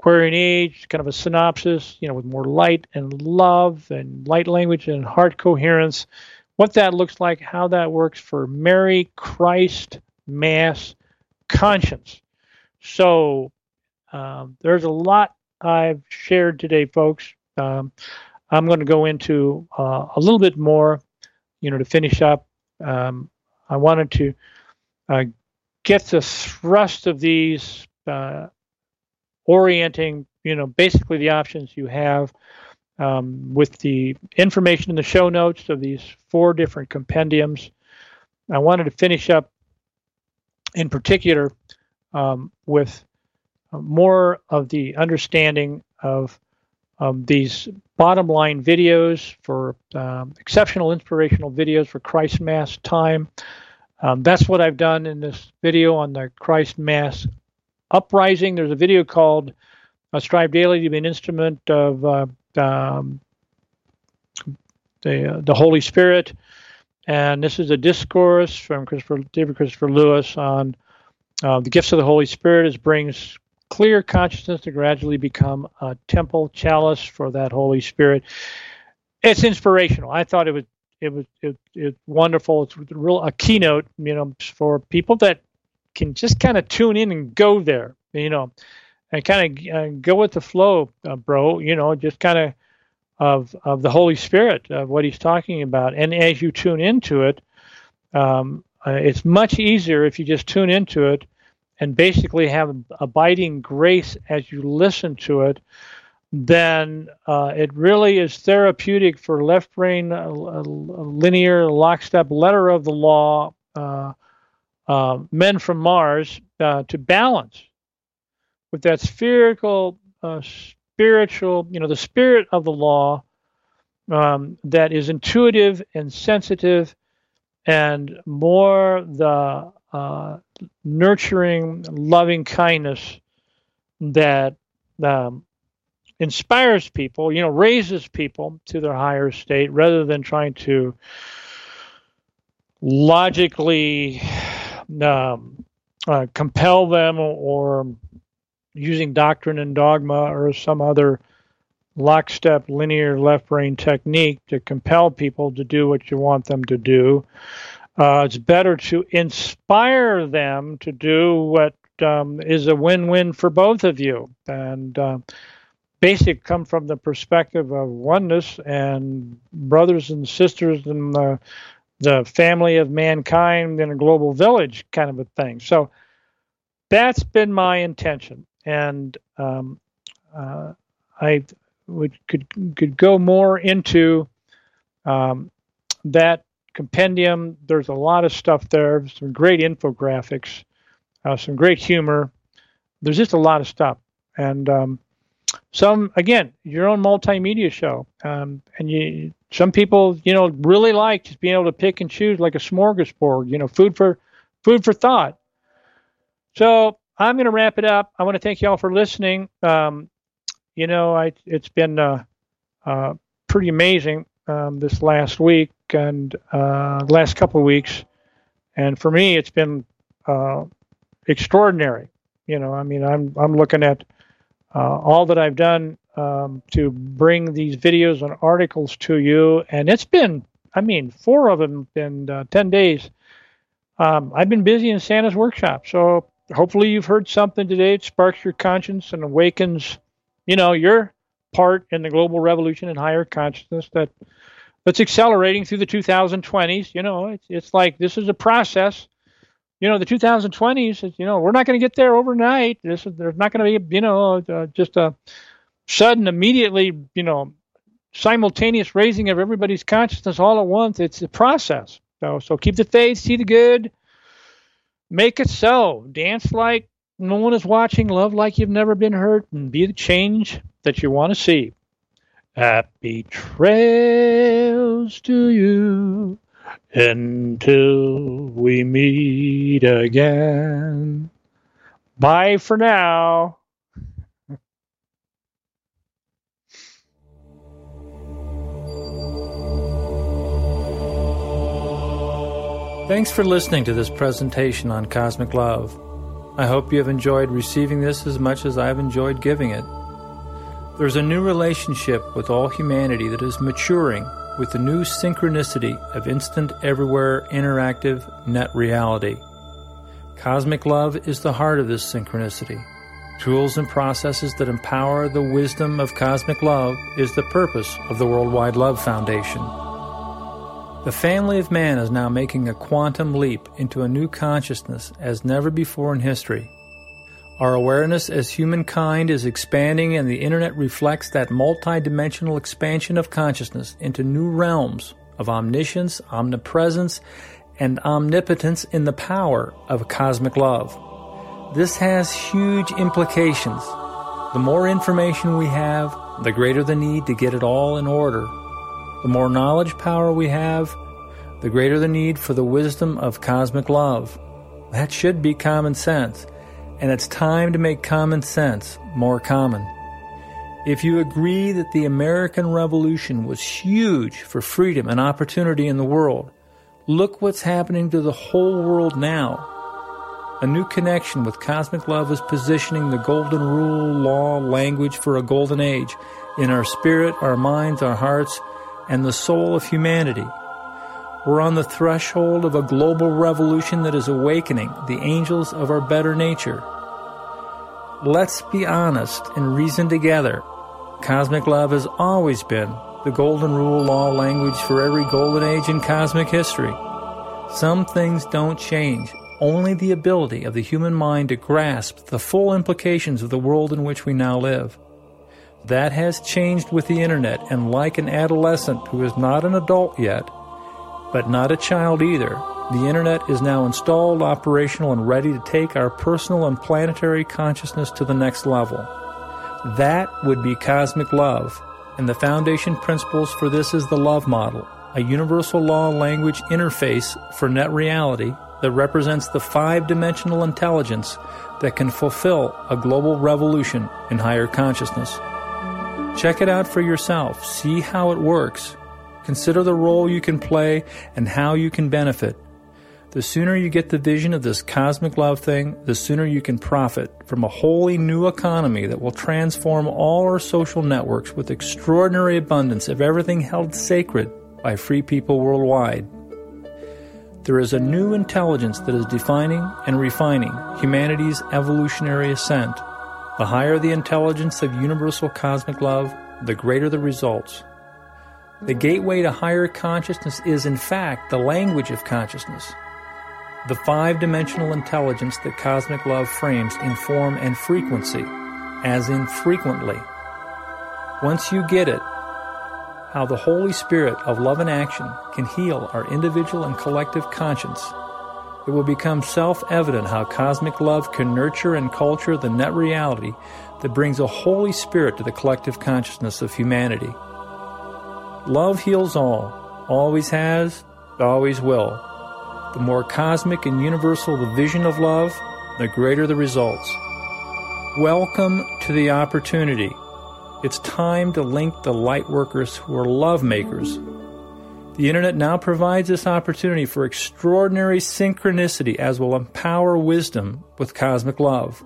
Aquarian age, kind of a synopsis, you know, with more light and love and light language and heart coherence what that looks like, how that works for Mary Christ Mass conscience. So um, there's a lot I've shared today, folks. Um, I'm going to go into uh, a little bit more, you know, to finish up. Um, I wanted to uh, get the thrust of these uh, orienting, you know, basically the options you have um, with the information in the show notes of these four different compendiums. I wanted to finish up in particular um, with more of the understanding of um, these bottom line videos for um, exceptional inspirational videos for Christ Mass time. Um, that's what I've done in this video on the Christ Mass uprising. There's a video called uh, Strive Daily to be an instrument of uh, um, the uh, the Holy Spirit, and this is a discourse from Christopher David Christopher Lewis on uh, the gifts of the Holy Spirit as brings clear consciousness to gradually become a temple chalice for that Holy Spirit. It's inspirational. I thought it was it was it, it wonderful. It's real a keynote, you know, for people that can just kind of tune in and go there, you know and kind of uh, go with the flow, uh, bro. You know, just kind of of of the Holy Spirit, of what He's talking about. And as you tune into it, um, uh, it's much easier if you just tune into it and basically have abiding grace as you listen to it. Then uh, it really is therapeutic for left brain uh, linear lockstep letter of the law uh, men from Mars to balance with that spherical, uh, spiritual, you know, the spirit of the law um, that is intuitive and sensitive and more the uh, nurturing, loving kindness that um, inspires people, you know, raises people to their higher state rather than trying to logically um, uh, compel them or using doctrine and dogma or some other lockstep linear left brain technique to compel people to do what you want them to do. Uh, it's better to inspire them to do what um, is a win-win for both of you. And uh, basic come from the perspective of oneness and brothers and sisters in the, the family of mankind in a global village kind of a thing. So that's been my intention and um, uh, I would could could go more into um, that compendium. There's a lot of stuff there. Some great infographics, uh, some great humor. There's just a lot of stuff, and um, some again your own multimedia show, um, and you some people, you know, really like just being able to pick and choose like a smorgasbord, you know, food for food for thought. So I'm going to wrap it up. I want to thank you all for listening. Um, you know, I, it's been uh, uh, pretty amazing um, this last week and uh, last couple of weeks, and for me, it's been uh, extraordinary. You know, I mean, I'm I'm looking at uh, all that I've done um, to bring these videos and articles to you, and it's been, I mean, four of them in uh, ten days. Um, I've been busy in Santa's workshop, so hopefully you've heard something today. It sparks your conscience and awakens, you know, your part in the global revolution and higher consciousness that that's accelerating through the 2020s. You know, it's it's like this is a process. You know, the 2020s. You know, we're not going to get there overnight. This is there's not going to be you know uh, just a sudden, immediately you know simultaneous raising of everybody's consciousness all at once. It's a process. So so keep the faith, see the good, make it so. Dance like no one is watching, love like you've never been hurt, and be the change that you want to see. Happy trails to you until we meet again. Bye for now. Thanks for listening to this presentation on cosmic love. I hope you have enjoyed receiving this as much as I have enjoyed giving it. There's a new relationship with all humanity that is maturing with the new synchronicity of instant, everywhere, interactive net reality. Cosmic love is the heart of this synchronicity. Tools and processes that empower the wisdom of cosmic love is the purpose of the Worldwide Love Foundation. The family of man is now making a quantum leap into a new consciousness as never before in history. Our awareness as humankind is expanding, and the internet reflects that multidimensional expansion of consciousness into new realms of omniscience, omnipresence, and omnipotence in the power of cosmic love. This has huge implications. The more information we have, the greater the need to get it all in order the more knowledge power we have, the greater the need for the wisdom of cosmic love. That should be common sense, and it's time to make common sense more common. If you agree that the American Revolution was huge for freedom and opportunity in the world, look what's happening to the whole world now. A new connection with cosmic love is positioning the golden rule, law, language for a golden age in our spirit, our minds, our hearts, and the soul of humanity. We're on the threshold of a global revolution that is awakening the angels of our better nature. Let's be honest and reason together. Cosmic love has always been the golden rule law language for every golden age in cosmic history. Some things don't change, only the ability of the human mind to grasp the full implications of the world in which we now live. That has changed with the internet, and like an adolescent who is not an adult yet, but not a child either, the internet is now installed, operational, and ready to take our personal and planetary consciousness to the next level. That would be cosmic love, and the foundation principles for this is the love model, a universal law language interface for net reality that represents the five dimensional intelligence that can fulfill a global revolution in higher consciousness. Check it out for yourself. See how it works. Consider the role you can play and how you can benefit. The sooner you get the vision of this cosmic love thing, the sooner you can profit from a wholly new economy that will transform all our social networks with extraordinary abundance of everything held sacred by free people worldwide. There is a new intelligence that is defining and refining humanity's evolutionary ascent. The higher the intelligence of universal cosmic love, the greater the results. The gateway to higher consciousness is, in fact, the language of consciousness. The five dimensional intelligence that cosmic love frames in form and frequency, as in frequently. Once you get it, how the Holy Spirit of love and action can heal our individual and collective conscience it will become self evident how cosmic love can nurture and culture the net reality that brings a Holy Spirit to the collective consciousness of humanity. love heals all, always has, always will. The more cosmic and universal the vision of love, the greater the results. Welcome to the opportunity. It's time to link the light workers who are love makers. The internet now provides this opportunity for extraordinary synchronicity as will empower wisdom with cosmic love.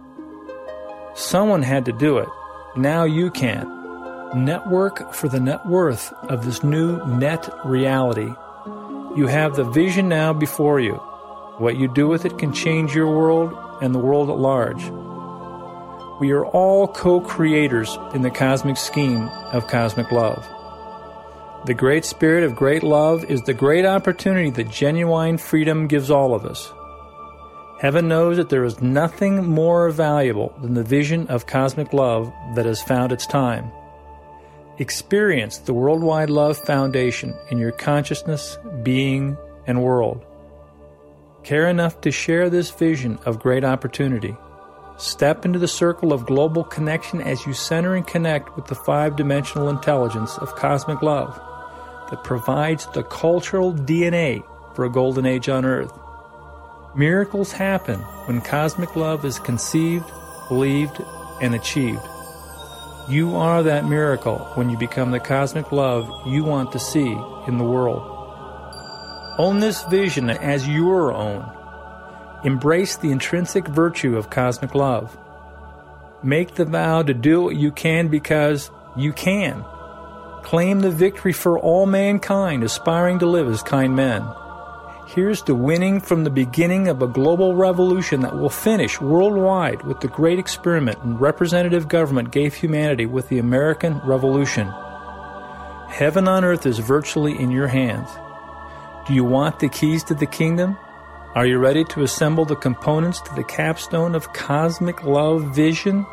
Someone had to do it. Now you can. Network for the net worth of this new net reality. You have the vision now before you. What you do with it can change your world and the world at large. We are all co creators in the cosmic scheme of cosmic love. The great spirit of great love is the great opportunity that genuine freedom gives all of us. Heaven knows that there is nothing more valuable than the vision of cosmic love that has found its time. Experience the Worldwide Love Foundation in your consciousness, being, and world. Care enough to share this vision of great opportunity. Step into the circle of global connection as you center and connect with the five dimensional intelligence of cosmic love that provides the cultural DNA for a golden age on earth. Miracles happen when cosmic love is conceived, believed, and achieved. You are that miracle when you become the cosmic love you want to see in the world. Own this vision as your own. Embrace the intrinsic virtue of cosmic love. Make the vow to do what you can because you can. Claim the victory for all mankind aspiring to live as kind men. Here's to winning from the beginning of a global revolution that will finish worldwide with the great experiment and representative government gave humanity with the American Revolution. Heaven on earth is virtually in your hands. Do you want the keys to the kingdom? Are you ready to assemble the components to the capstone of cosmic love vision?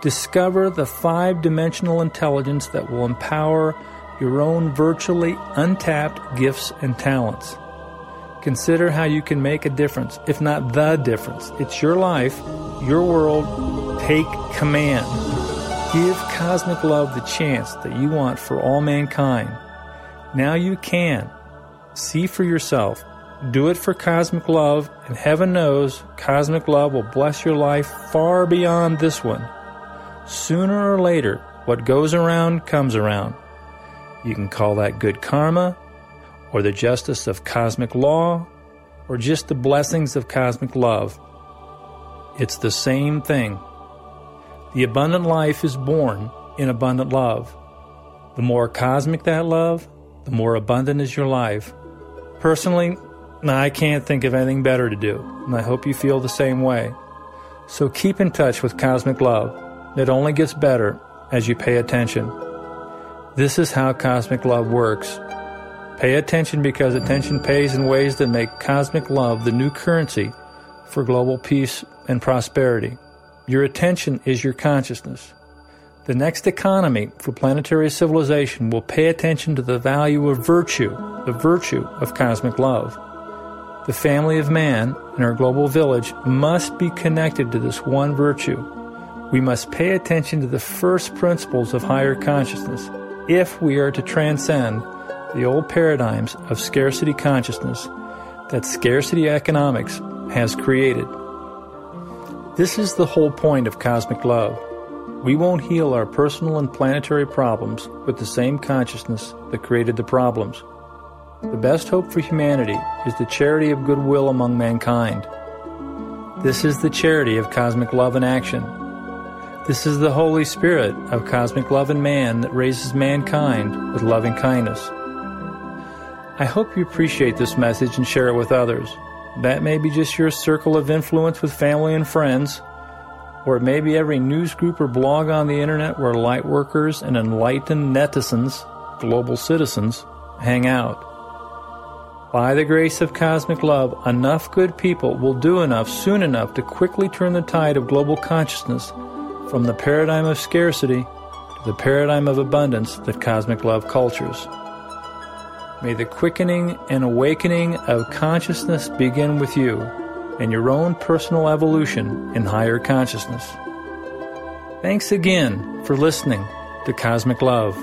Discover the five dimensional intelligence that will empower your own virtually untapped gifts and talents. Consider how you can make a difference, if not the difference. It's your life, your world. Take command. Give cosmic love the chance that you want for all mankind. Now you can. See for yourself. Do it for cosmic love, and heaven knows cosmic love will bless your life far beyond this one. Sooner or later, what goes around comes around. You can call that good karma, or the justice of cosmic law, or just the blessings of cosmic love. It's the same thing. The abundant life is born in abundant love. The more cosmic that love, the more abundant is your life. Personally, I can't think of anything better to do, and I hope you feel the same way. So keep in touch with cosmic love. It only gets better as you pay attention. This is how cosmic love works. Pay attention because attention pays in ways that make cosmic love the new currency for global peace and prosperity. Your attention is your consciousness. The next economy for planetary civilization will pay attention to the value of virtue, the virtue of cosmic love. The family of man and our global village must be connected to this one virtue. We must pay attention to the first principles of higher consciousness if we are to transcend the old paradigms of scarcity consciousness that scarcity economics has created. This is the whole point of cosmic love. We won't heal our personal and planetary problems with the same consciousness that created the problems. The best hope for humanity is the charity of goodwill among mankind. This is the charity of cosmic love in action. This is the Holy Spirit of cosmic love in man that raises mankind with loving kindness. I hope you appreciate this message and share it with others. That may be just your circle of influence with family and friends, or it may be every news group or blog on the internet where light workers and enlightened netizens, global citizens, hang out. By the grace of cosmic love, enough good people will do enough soon enough to quickly turn the tide of global consciousness from the paradigm of scarcity to the paradigm of abundance that cosmic love cultures. May the quickening and awakening of consciousness begin with you and your own personal evolution in higher consciousness. Thanks again for listening to Cosmic Love.